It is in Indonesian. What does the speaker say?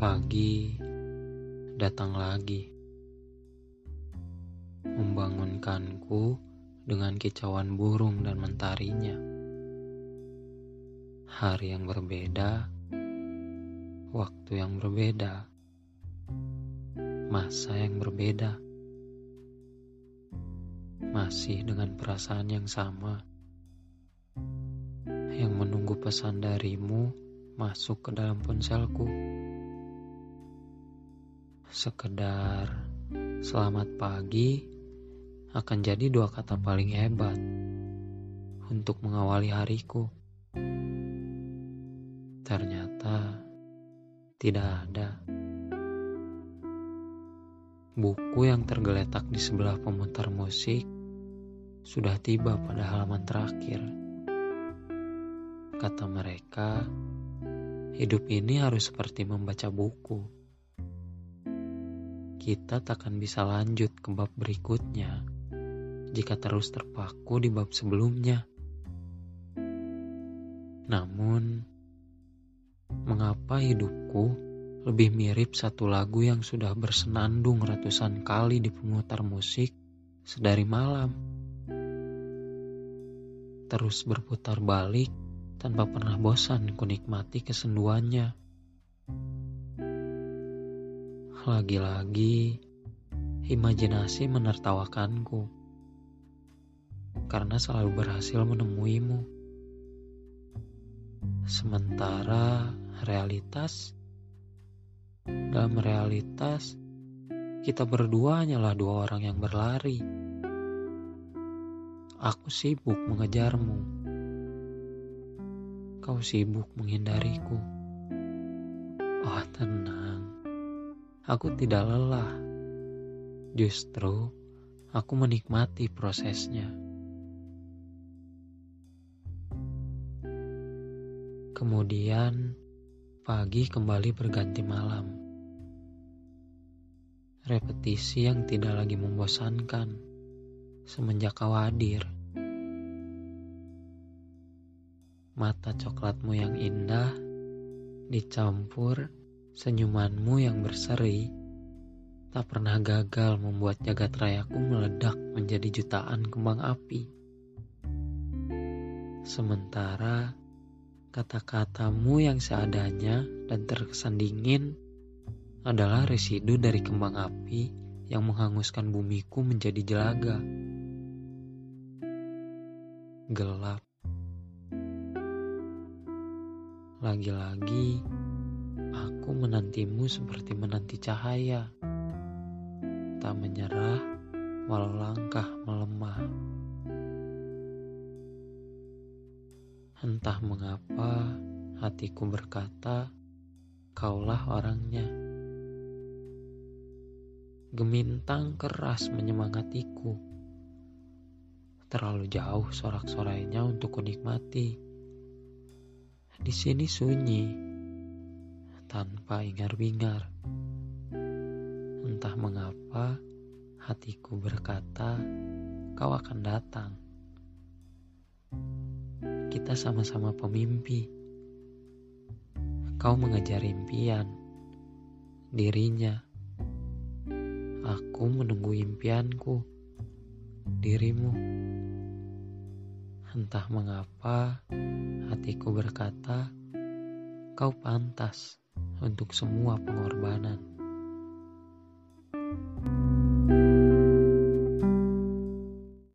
Pagi datang lagi, membangunkanku dengan kicauan burung dan mentarinya. Hari yang berbeda, waktu yang berbeda, masa yang berbeda, masih dengan perasaan yang sama yang menunggu pesan darimu masuk ke dalam ponselku. Sekedar selamat pagi akan jadi dua kata paling hebat untuk mengawali hariku. Ternyata tidak ada. Buku yang tergeletak di sebelah pemutar musik sudah tiba pada halaman terakhir. Kata mereka, hidup ini harus seperti membaca buku. Kita takkan bisa lanjut ke bab berikutnya jika terus terpaku di bab sebelumnya. Namun, mengapa hidupku lebih mirip satu lagu yang sudah bersenandung ratusan kali di pemutar musik sedari malam? Terus berputar balik tanpa pernah bosan kunikmati kesenduannya. Lagi-lagi, imajinasi menertawakanku karena selalu berhasil menemuimu. Sementara realitas, dalam realitas, kita berdua hanyalah dua orang yang berlari. Aku sibuk mengejarmu kau sibuk menghindariku. Oh, tenang. Aku tidak lelah. Justru, aku menikmati prosesnya. Kemudian, pagi kembali berganti malam. Repetisi yang tidak lagi membosankan semenjak kau hadir. mata coklatmu yang indah dicampur senyumanmu yang berseri tak pernah gagal membuat jagat rayaku meledak menjadi jutaan kembang api. Sementara kata-katamu yang seadanya dan terkesan dingin adalah residu dari kembang api yang menghanguskan bumiku menjadi jelaga. Gelap lagi-lagi, aku menantimu seperti menanti cahaya. Tak menyerah, walau langkah melemah. Entah mengapa hatiku berkata, kaulah orangnya. Gemintang keras menyemangatiku. Terlalu jauh sorak-sorainya untuk kunikmati di sini sunyi, tanpa ingar-bingar. Entah mengapa hatiku berkata, kau akan datang. Kita sama-sama pemimpi. Kau mengejar impian, dirinya. Aku menunggu impianku, dirimu. Entah mengapa hatiku berkata, "Kau pantas untuk semua pengorbanan.